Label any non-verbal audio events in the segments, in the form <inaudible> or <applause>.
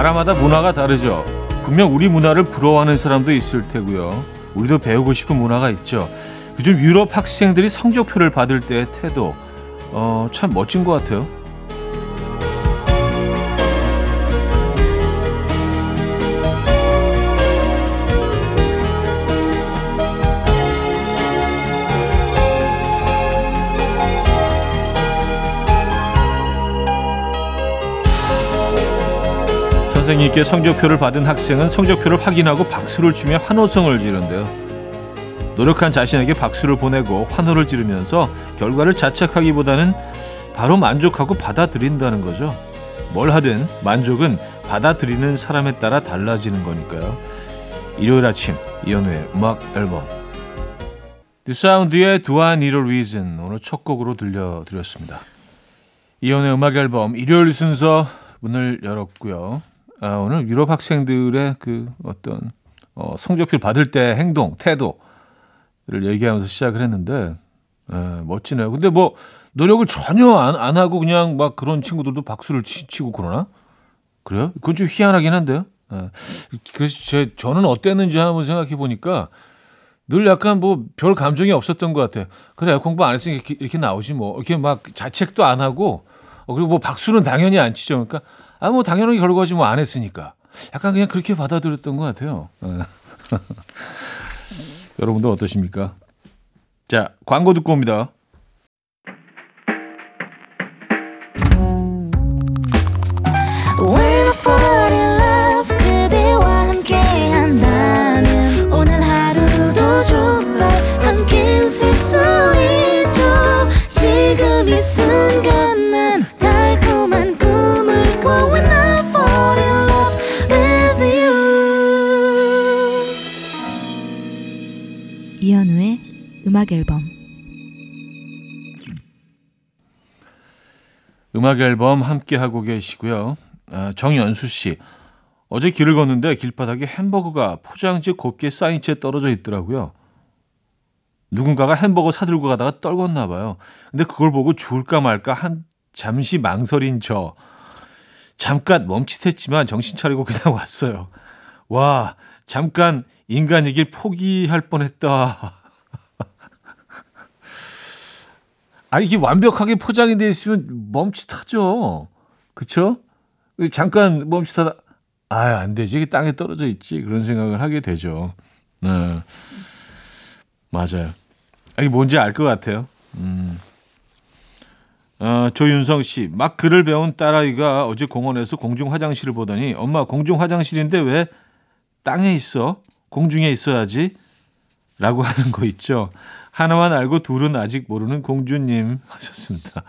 나라마다 문화가 다르죠. 분명 우리 문화를 부러워하는 사람도 있을 테고요. 우리도 배우고 싶은 문화가 있죠. 요즘 유럽 학생들이 성적표를 받을 때의 태도 어, 참 멋진 것 같아요. 선생님께 성적표를 받은 학생은 성적표를 확인하고 박수를 치며 환호성을 지른대요. 노력한 자신에게 박수를 보내고 환호를 지르면서 결과를 자책하기보다는 바로 만족하고 받아들인다는 거죠. 뭘 하든 만족은 받아들이는 사람에 따라 달라지는 거니까요. 일요일 아침 이연우의 음악 앨범 Do I Need a Reason 오늘 첫 곡으로 들려드렸습니다. 이연우의 음악 앨범 일요일 순서 문을 열었고요. 아, 오늘 유럽 학생들의 그 어떤 어, 성적표 받을 때 행동, 태도를 얘기하면서 시작을 했는데 에, 멋지네요. 근데 뭐 노력을 전혀 안, 안 하고 그냥 막 그런 친구들도 박수를 치, 고 그러나? 그래요? 그건 좀 희한하긴 한데요. 에, 그래서 제 저는 어땠는지 한번 생각해 보니까 늘 약간 뭐 별 감정이 없었던 것 같아요. 그래 공부 안 했으니까 이렇게, 이렇게 나오지 뭐 이렇게 막 자책도 안 하고 어, 그리고 뭐 박수는 당연히 안 치죠. 그러니까 아, 뭐, 당연히 결과지 뭐 안 했으니까. 약간 그냥 그렇게 받아들였던 것 같아요. <laughs> 네. 여러분도 어떠십니까? 자, 광고 듣고 옵니다. 음악 앨범 함께 하고 계시고요. 아, 정연수 씨. 어제 길을 걷는데 길바닥에 햄버거가 포장지 곱게 쌓인 채 떨어져 있더라고요. 누군가가 햄버거 사들고 가다가 떨궜나 봐요. 근데 그걸 보고 죽을까 말까 한 잠시 망설인 저. 잠깐 멈칫했지만 정신 차리고 그냥 왔어요. 와, 잠깐 인간이길 포기할 뻔했다. 아니 이게 완벽하게 포장이 돼 있으면 멈칫하죠. 그렇죠? 잠깐 멈칫하다 아, 안 되지. 이게 땅에 떨어져 있지. 그런 생각을 하게 되죠. 네. 맞아요. 이게 뭔지 알 것 같아요. 음. 어, 조윤성 씨, 막 글을 배운 딸아이가 어제 공원에서 공중 화장실을 보더니 엄마 공중 화장실인데 왜 땅에 있어? 공중에 있어야지. 라고 하는 거 있죠. 하나만 알고 둘은 아직 모르는 공주님 하셨습니다.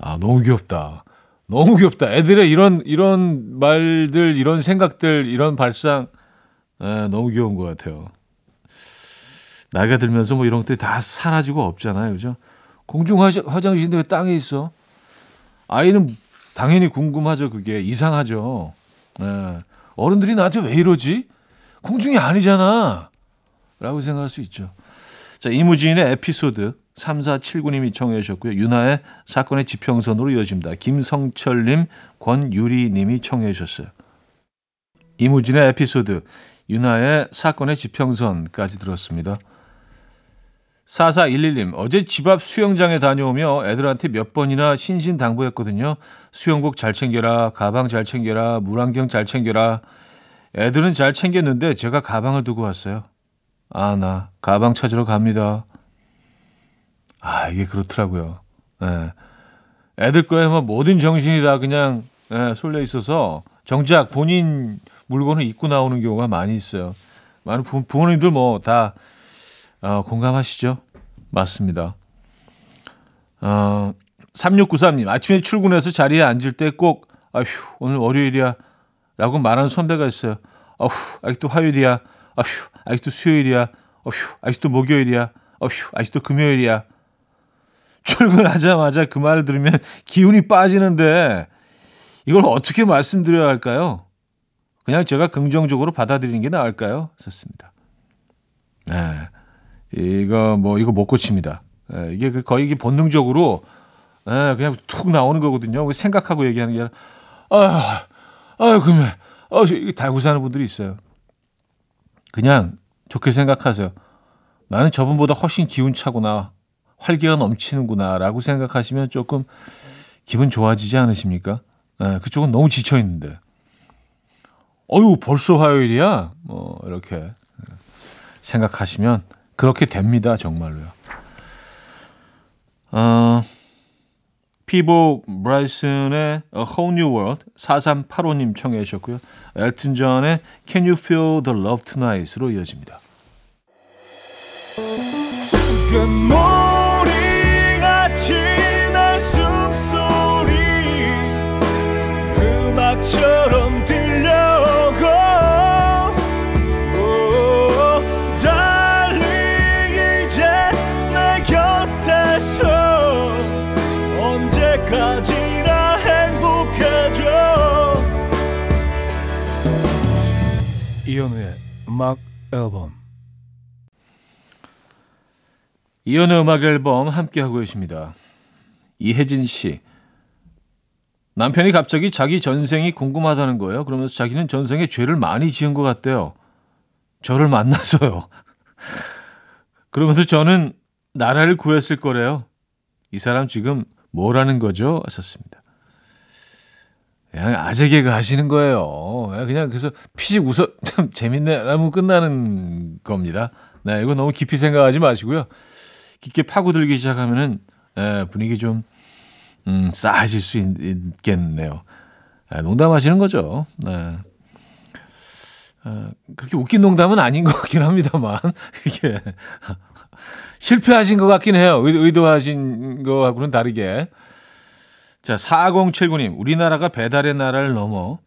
아, 너무 귀엽다. 너무 귀엽다. 애들의 이런, 이런 말들, 이런 생각들, 이런 발상, 에, 너무 귀여운 것 같아요. 나이가 들면서 뭐 이런 것들이 다 사라지고 없잖아요. 그죠? 공중 화장실인데 왜 땅에 있어? 아이는 당연히 궁금하죠. 그게 이상하죠. 에, 어른들이 나한테 왜 이러지? 공중이 아니잖아. 라고 생각할 수 있죠. 자, 이무진의 에피소드 3479님이 청해 주셨고요. 윤하의 사건의 지평선으로 이어집니다. 김성철님, 권유리님이 청해 주셨어요. 이무진의 에피소드, 윤하의 사건의 지평선까지 들었습니다. 4411님, 어제 집 앞 수영장에 다녀오며 애들한테 몇 번이나 신신당부했거든요. 수영복 잘 챙겨라, 가방 잘 챙겨라, 물안경 잘 챙겨라. 애들은 잘 챙겼는데 제가 가방을 두고 왔어요. 아, 나 가방 찾으러 갑니다. 아, 이게 그렇더라고요. 예. 애들 거에 뭐 모든 정신이 다 그냥 예, 쏠려 있어서 정작 본인 물건을 입고 나오는 경우가 많이 있어요. 많은 부, 부모님들 뭐 다 어, 공감하시죠? 맞습니다. 어, 3693님, 아침에 출근해서 자리에 앉을 때 꼭, 아휴, 오늘 월요일이야. 라고 말하는 선배가 있어요. 어휴, 아직도 화요일이야. 어휴, 아직도 수요일이야. 어휴, 아직도 목요일이야. 어휴, 아직도 금요일이야. 출근하자마자 그 말을 들으면 기운이 빠지는데 이걸 어떻게 말씀드려야 할까요? 그냥 제가 긍정적으로 받아들이는 게 나을까요? 좋습니다. 네. 이거 뭐 이거 못 고칩니다. 네, 이게 그 거의 본능적으로 네, 그냥 툭 나오는 거거든요. 생각하고 얘기하는 게 아니라 아, 아, 금요일. 어, 이게 달고 사는 분들이 있어요. 그냥 좋게 생각하세요. 나는 저분보다 훨씬 기운 차구나. 활기가 넘치는구나라고 생각하시면 조금 기분 좋아지지 않으십니까? 네, 그쪽은 너무 지쳐 있는데. 어유 벌써 화요일이야. 뭐 이렇게 생각하시면 그렇게 됩니다, 정말로요. 어, 피보 브라이슨의 A Whole New World 4385님 청해 주셨고요. 엘튼 존의 Can You Feel the Love Tonight으로 이어집니다. 이현우의 음악 앨범 이연의 음악 앨범 함께하고 계십니다. 이혜진 씨. 남편이 갑자기 자기 전생이 궁금하다는 거예요. 그러면서 자기는 전생에 죄를 많이 지은 것 같대요. 저를 만나서요. <laughs> 그러면서 저는 나라를 구했을 거래요. 이 사람 지금 뭐라는 거죠? 하셨습니다. 그냥 아재 개그 하시는 거예요. 그냥 그래서 피식 웃어 <laughs> 참 재밌네 라면 끝나는 겁니다. 네, 이거 너무 깊이 생각하지 마시고요. 깊게 파고들기 시작하면은 에, 분위기 좀 음, 싸해질 수 있, 겠네요 에, 농담하시는 거죠. 네. 어, 그렇게 웃긴 농담은 아닌 것 같긴 합니다만 <laughs> 이게 실패하신 것 같긴 해요. 의, 도하신 거하고는 다르게. 자, 4079님, 우리나라가 배달의 나라를 넘어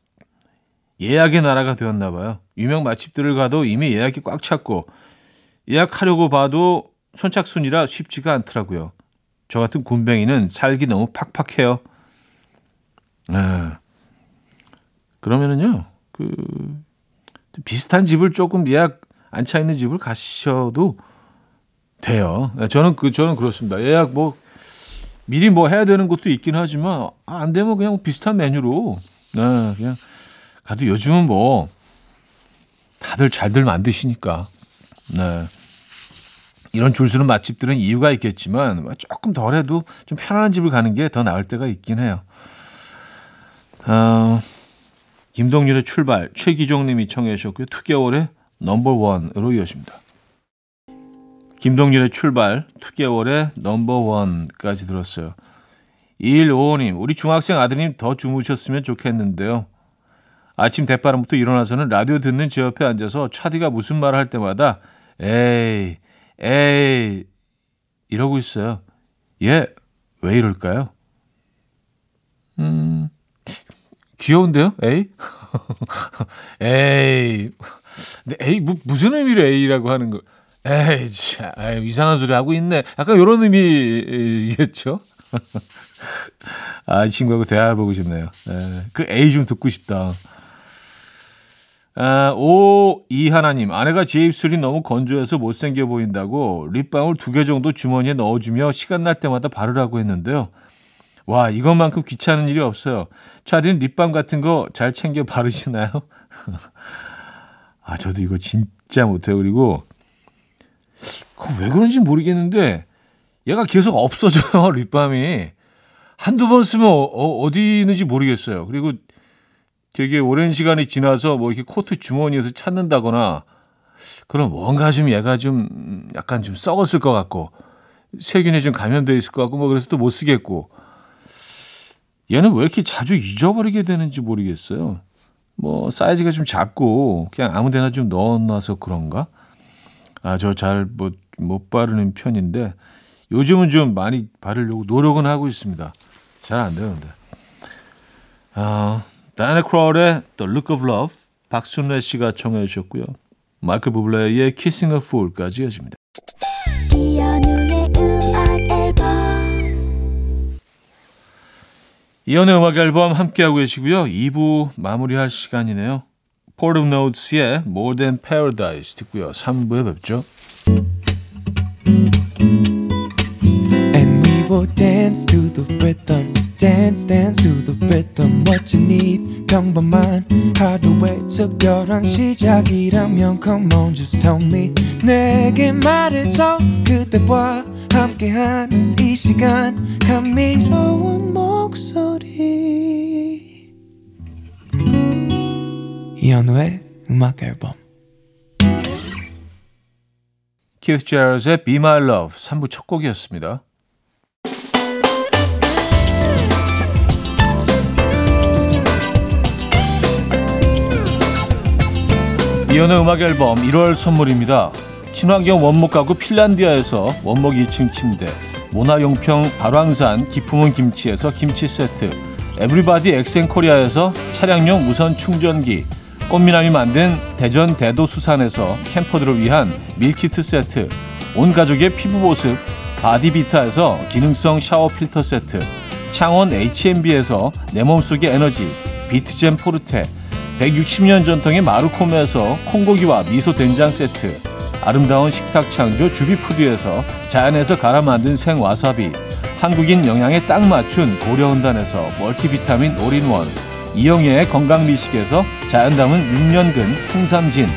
예약의 나라가 되었나 봐요. 유명 맛집들을 가도 이미 예약이 꽉 찼고 예약하려고 봐도 선착순이라 쉽지가 않더라고요. 저 같은 군뱅이는 살기 너무 팍팍해요. 아, 그러면은요, 그, 비슷한 집을 조금 예약 안 차 있는 집을 가셔도 돼요. 네, 저는 그, 저는 그렇습니다. 예약 뭐, 미리 뭐 해야 되는 것도 있긴 하지만, 아, 안 되면 그냥 비슷한 메뉴로, 네, 그냥 가도 요즘은 뭐, 다들 잘들 만드시니까, 네. 이런 줄 서는 맛집들은 이유가 있겠지만 뭐 조금 덜해도 좀 편안한 집을 가는 게 더 나을 때가 있긴 해요. 어, 김동률의 출발 최기종님이 청해 주셨고요. 2개월의 넘버원으로 이어집니다. 김동률의 출발 2개월의 넘버원까지 들었어요. 2155님 우리 중학생 아드님 더 주무셨으면 좋겠는데요. 아침 대바람부터 일어나서는 라디오 듣는 제 옆에 앉아서 차디가 무슨 말을 할 때마다 에이 에이, 이러고 있어요. 얘, 왜 이럴까요? 음, 귀여운데요? 에이? <laughs> 에이. 근데 에이, 무, 무슨 의미로 에이라고 하는 거? 에이, 참, 에이, 이상한 소리 하고 있네. 약간 이런 의미겠죠? <laughs> 아, 이 친구하고 대화해보고 싶네요. 에, 그 에이 좀 듣고 싶다. 아, 오, 이하나님, 아내가 제 입술이 너무 건조해서 못생겨 보인다고 립밤을 두 개 정도 주머니에 넣어주며 시간 날 때마다 바르라고 했는데요. 와, 이것만큼 귀찮은 일이 없어요. 차디는 립밤 같은 거 잘 챙겨 바르시나요? <laughs> 아, 저도 이거 진짜 못해요. 그리고, 왜 그런지 모르겠는데, 얘가 계속 없어져요, <laughs> 립밤이. 한두 번 쓰면 어, 어디 있는지 모르겠어요. 그리고 되게 오랜 시간이 지나서 뭐 이렇게 코트 주머니에서 찾는다거나 그럼 뭔가 좀 얘가 좀 약간 좀 썩었을 것 같고 세균에 좀 감염돼 있을 것 같고 뭐 그래서 또 못 쓰겠고 얘는 왜 이렇게 자주 잊어버리게 되는지 모르겠어요. 뭐 사이즈가 좀 작고 그냥 아무데나 좀 넣어놔서 그런가? 아 저 잘 뭐 못 바르는 편인데 요즘은 좀 많이 바르려고 노력은 하고 있습니다. 잘 안 되는데. 아 다이나 크롤의 The Look of Love 박순래 씨가 청해 주셨고요. 마이클 부블레의 Kissing a Fool까지 이어집니다. 이연의 음악 앨범 함께하고 계시고요. 2부 마무리할 시간이네요. Port of Notes의 More Than Paradise 듣고요. 3부에 뵙죠. Will dance to the rhythm dance dance to the rhythm what you need 평범한 하루의 특별한 시작이라면 come on just tell me 내게 말해줘 그대와 함께한 이 시간 감미로운 목소리 이현우의 음악 앨범 키스 제럴의 Be My Love 3부 첫 곡이었습니다. 이연의 음악 앨범 1월 선물입니다. 친환경 원목 가구 핀란디아에서 원목 2층 침대, 모나용평 발왕산 기품은 김치에서 김치 세트, 에브리바디 엑센코리아에서 차량용 무선 충전기, 꽃미남이 만든 대전 대도수산에서 camper들을 위한 밀키트 세트, 온 가족의 피부 보습 바디비타에서 기능성 샤워 필터 세트, 창원 H&B에서 내 몸속의 에너지 비트젠 포르테, 160년 전통의 마루코메에서 콩고기와 미소 된장 세트, 아름다운 식탁 창조 주비푸드에서 자연에서 갈아 만든 생와사비, 한국인 영양에 딱 맞춘 고려온단에서 멀티비타민 올인원, 이영애의 건강미식에서 자연 담은 6년근 홍삼진,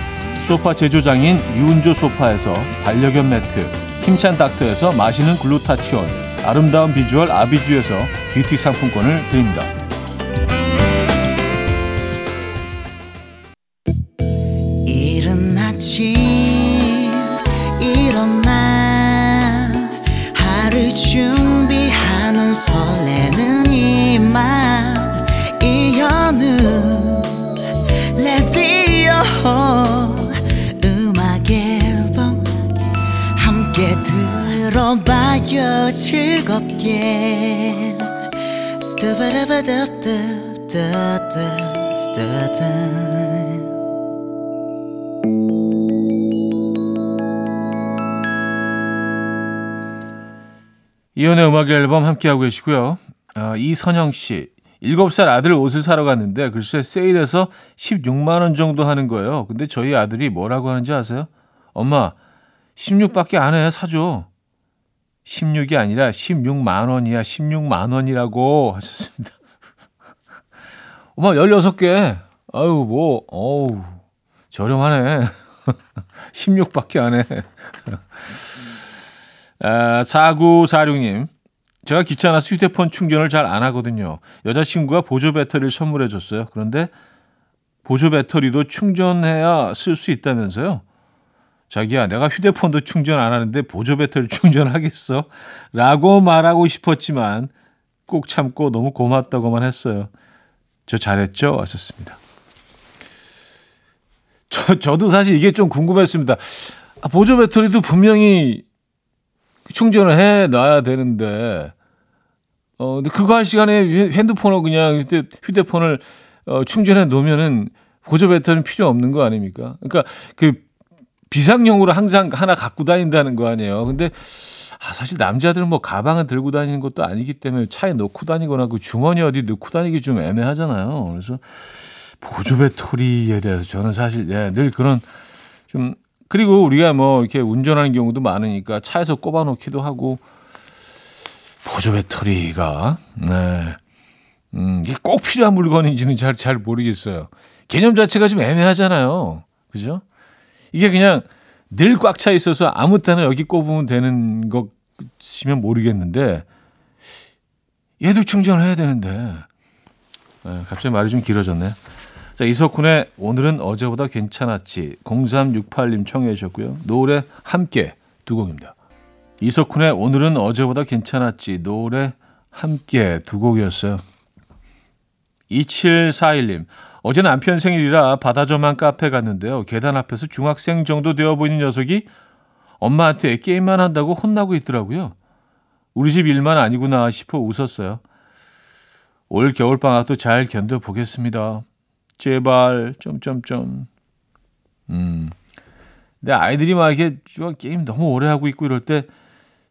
소파 제조장인 유운조 소파에서 반려견 매트, 힘찬 닥터에서 마시는 글루타치온, 아름다운 비주얼 아비주에서 뷰티 상품권을 드립니다. 들어봐요 즐겁게 스타바라바답답답답 이연의 음악 앨범 함께하고 계시고요. 아, 이선영 씨. 7살 아들 옷을 사러 갔는데 글쎄 세일해서 16만 원 정도 하는 거예요. 근데 저희 아들이 뭐라고 하는지 아세요? 엄마, 16밖에 안 해. 사줘. 16이 아니라 16만 원이야. 16만 원이라고 하셨습니다. <laughs> 엄마 16개. 아유, 뭐, 어우, 저렴하네. <laughs> 16밖에 안 해. <laughs> 아, 4946님. 제가 귀찮아서 휴대폰 충전을 잘 안 하거든요. 여자친구가 보조 배터리를 선물해 줬어요. 그런데 보조 배터리도 충전해야 쓸 수 있다면서요? 자기야, 내가 휴대폰도 충전 안 하는데 보조 배터리 <laughs> 충전하겠어? 라고 말하고 싶었지만 꼭 참고 너무 고맙다고만 했어요. 저 잘했죠? 왔었습니다. 저, 저도 사실 이게 좀 궁금했습니다. 아, 보조 배터리도 분명히 충전을 해 놔야 되는데, 어, 근데 그거 할 시간에 핸드폰을 그냥 휴대, 휴대폰을 어, 충전해 놓으면은 보조 배터리는 필요 없는 거 아닙니까? 그러니까 그 비상용으로 항상 하나 갖고 다닌다는 거 아니에요. 근데 아, 사실 남자들은 뭐 가방을 들고 다니는 것도 아니기 때문에 차에 놓고 다니거나 그 주머니 어디 넣고 다니기 좀 애매하잖아요. 그래서 보조 배터리에 대해서 저는 사실 예, 늘 그런 좀 그리고 우리가 뭐 이렇게 운전하는 경우도 많으니까 차에서 꼽아 놓기도 하고 보조 배터리가 네. 음, 이게 꼭 필요한 물건인지는 잘, 잘 모르겠어요. 개념 자체가 좀 애매하잖아요. 그죠? 이게 그냥 늘 꽉 차 있어서 아무 때나 여기 꼽으면 되는 것이면 모르겠는데 얘도 충전을 해야 되는데 네, 갑자기 말이 좀 길어졌네. 자, 이석훈의 오늘은 어제보다 괜찮았지 0368님 청해 주셨고요. 노래 함께 두 곡입니다. 이석훈의 오늘은 어제보다 괜찮았지 노래 함께 두 곡이었어요. 2741님 어제 남편 생일이라 바다저만 카페 갔는데요. 계단 앞에서 중학생 정도 되어 보이는 녀석이 엄마한테 게임만 한다고 혼나고 있더라고요. 우리 집 일만 아니구나 싶어 웃었어요. 올 겨울방학도 잘 견뎌보겠습니다. 제발 점점점. 음. 근데 아이들이 막 이렇게 좀 게임 너무 오래 하고 있고 이럴 때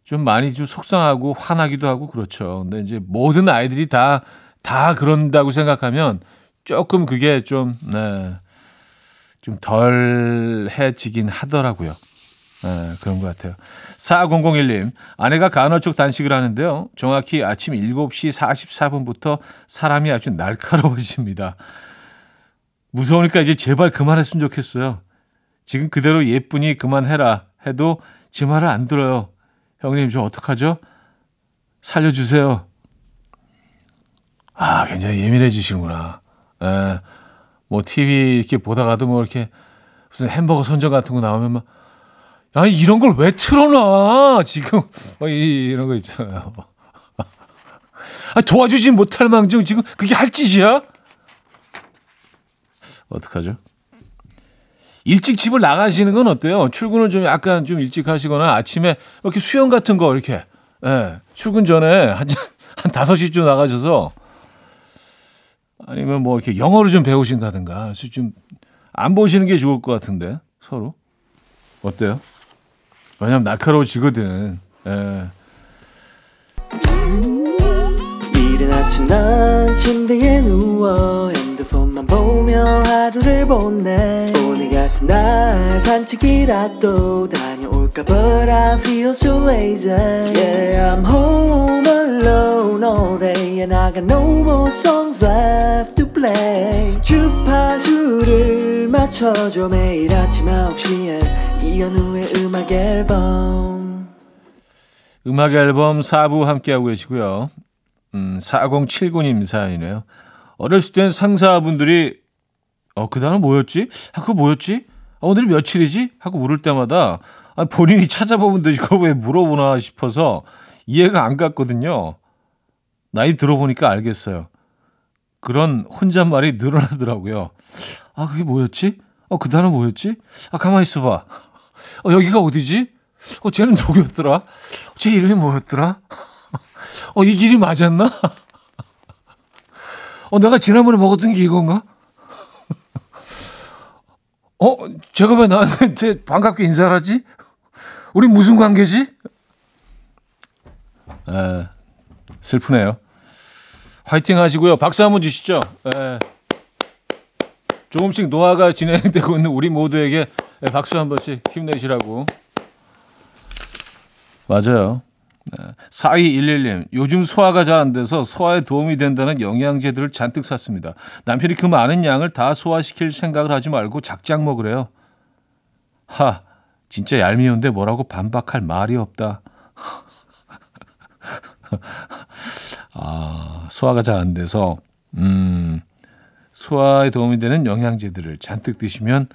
좀 많이 좀 속상하고 화나기도 하고 그렇죠. 근데 이제 모든 아이들이 다 다 그런다고 생각하면 조금 그게 좀 네. 좀 덜해지긴 하더라고요. 예, 그런 것 같아요. 4001님, 아내가 간헐적 단식을 하는데요. 정확히 아침 7시 44분부터 사람이 아주 날카로워집니다. 무서우니까 이제 제발 그만했으면 좋겠어요. 지금 그대로 예쁘니 그만해라 해도 제 말을 안 들어요. 형님, 저 어떡하죠? 살려주세요. 아, 굉장히 예민해지시는구나. 예, 뭐, TV 이렇게 보다가도 뭐, 이렇게 무슨 햄버거 선전 같은 거 나오면 막, 야, 이런 걸 왜 틀어놔, 지금. <laughs> 뭐, 이, 이런 거 있잖아요. <laughs> 아, 도와주지 못할 망정 지금 그게 할 짓이야? 어떡하죠? 일찍 집을 나가시는 건 어때요? 출근을 좀 약간 좀 일찍 하시거나 아침에 이렇게 수영 같은 거 이렇게, 예, 출근 전에 한, <laughs> 한 5시쯤 나가셔서 아니면 뭐 이렇게 영어를 좀 배우신다든가 그래서 좀 안 보시는 게 좋을 것 같은데 서로 어때요? 왜냐면 날카로워지거든. 예. 이른 아침 난 침대에 누워 핸드폰만 보며 하루를 보내 오늘 같은 날 산책이라도 다 녀올까 But I feel so lazy Yeah I'm home alone all day And I got no more songs left to play 주파수를 맞춰줘 매일 아침 9시에 이현우의 음악 앨범 음악 앨범 4부 함께하고 계시고요. 음, 4079님 사연이네요. 어렸을 땐 상사분들이 어, 그 단어 뭐였지? 아, 그거 뭐였지? 아, 오늘 며칠이지? 하고 물을 때마다 아, 본인이 찾아보면 되지 그걸 왜 물어보나 싶어서 이해가 안 갔거든요. 나이 들어보니까 알겠어요. 그런 혼잣말이 늘어나더라고요. 아, 그게 뭐였지? 어, 그 단어 뭐였지? 아, 가만히 있어봐. 어, 여기가 어디지? 어, 쟤는 누구였더라? 쟤 이름이 뭐였더라? 어, 이 길이 맞았나? 어, 내가 지난번에 먹었던 게 이건가? 어, 제가 왜 나한테 반갑게 인사를 하지? 우리 무슨 관계지? 에, 슬프네요. 화이팅 하시고요. 박수 한번 주시죠. 에, 조금씩 노화가 진행되고 있는 우리 모두에게 박수 한 번씩 힘내시라고. 맞아요. 네. 4211님, 요즘 소화가 잘 안 돼서 소화에 도움이 된다는 영양제들을 잔뜩 샀습니다. 남편이 그 많은 양을 다 소화시킬 생각을 하지 말고 작작 먹으래요. 하, 진짜 얄미운데 뭐라고 반박할 말이 없다. <laughs> 아, 소화가 잘 안 돼서, 음, 소화에 도움이 되는 영양제들을 잔뜩 드시면,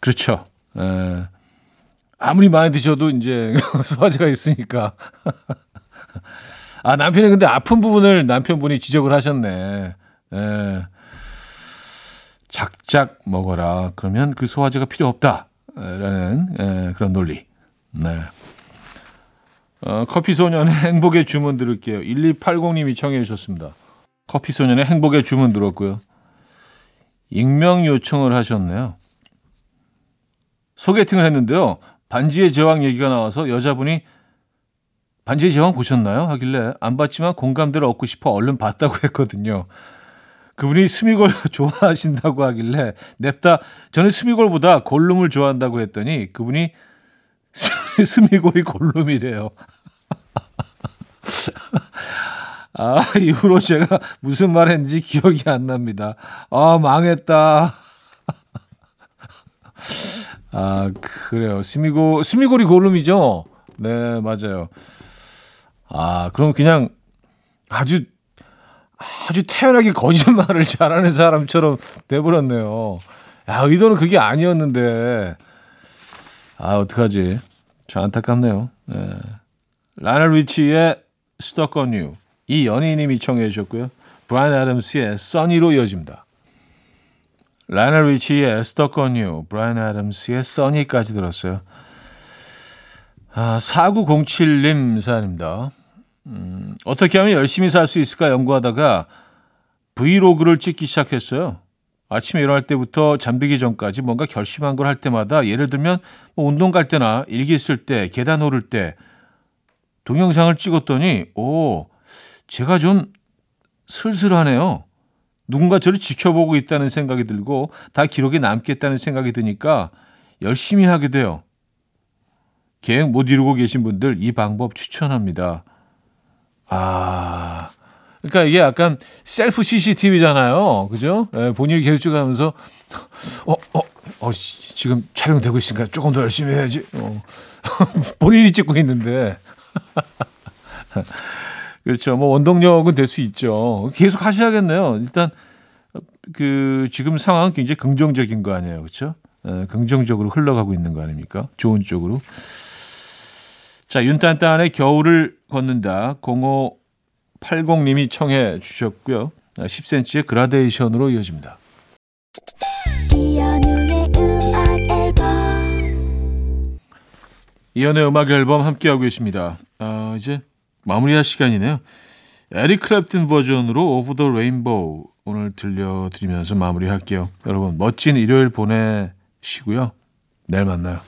그렇죠. 에, 아무리 많이 드셔도 이제 <laughs> 소화제가 있으니까. 아, 남편이 근데 아픈 부분을 남편분이 지적을 하셨네. 에, 작작 먹어라. 그러면 그 소화제가 필요 없다. 라는 에, 그런 논리. 네. 어, 커피 소년의 <laughs> 행복의 주문 들을게요. 1280님이 청해 주셨습니다. 커피 소년의 행복의 주문 들었고요. 익명 요청을 하셨네요. 소개팅을 했는데요. 반지의 제왕 얘기가 나와서 여자분이 반지의 제왕 보셨나요? 하길래 안 봤지만 공감대를 얻고 싶어 얼른 봤다고 <laughs> 했거든요. 그분이 스미골 <laughs> 좋아하신다고 하길래 냅다 저는 스미골보다 골룸을 좋아한다고 했더니 그분이 <laughs> 스미골이 골룸이래요. <laughs> 아, 이후로 제가 무슨 말 했는지 기억이 안 납니다. 아, 망했다. 아, 그래요. 스미골, 스미골이 골룸이죠? 네, 맞아요. 아, 그럼 그냥 아주, 아주 태연하게 거짓말을 <laughs> 잘하는 사람처럼 돼버렸네요. 야, 의도는 그게 아니었는데. 아, 어떡하지. 저 안타깝네요. 네. 리치의 Stuck on You. 이 연예인님이 청해 주셨고요. 브라이언 애덤스의 써니로 이어집니다. 리치의 Stuck on You, 브라이언 애덤스의 써니까지 들었어요. 아, 4907님 사연입니다. 음, 어떻게 하면 열심히 살 수 있을까 연구하다가 브이로그를 찍기 시작했어요. 아침에 일어날 때부터 잠들기 전까지 뭔가 결심한 걸 할 때마다 예를 들면 뭐 운동 갈 때나 일기 쓸 때, 계단 오를 때 동영상을 찍었더니 오, 제가 좀 슬슬하네요. 누군가 저를 지켜보고 있다는 생각이 들고 다 기록에 남겠다는 생각이 드니까 열심히 하게 돼요. 계획 못 이루고 계신 분들 이 방법 추천합니다. 아, 그러니까 이게 약간 셀프 CCTV잖아요. 그죠? 예, 본인이 계획 쪽하면서 어, 어, 어, 씨, 지금 촬영되고 있으니까 조금 더 열심히 해야지. 어. <laughs> 본인이 찍고 있는데. <laughs> 그렇죠. 뭐 원동력은 될 수 있죠. 계속 하셔야겠네요. 일단 그 지금 상황은 굉장히 긍정적인 거 아니에요, 그렇죠? 에, 긍정적으로 흘러가고 있는 거 아닙니까? 좋은 쪽으로. 자, 윤딴딴의 겨울을 걷는다. 0580님이 청해 주셨고요. 10cm의 그라데이션으로 이어집니다. 이연의 음악 앨범 함께하고 계십니다. 아, 이제 마무리할 시간이네요. 에릭 클랩튼 버전으로 Over the Rainbow 오늘 들려드리면서 마무리할게요. 여러분 멋진 일요일 보내시고요. 내일 만나요.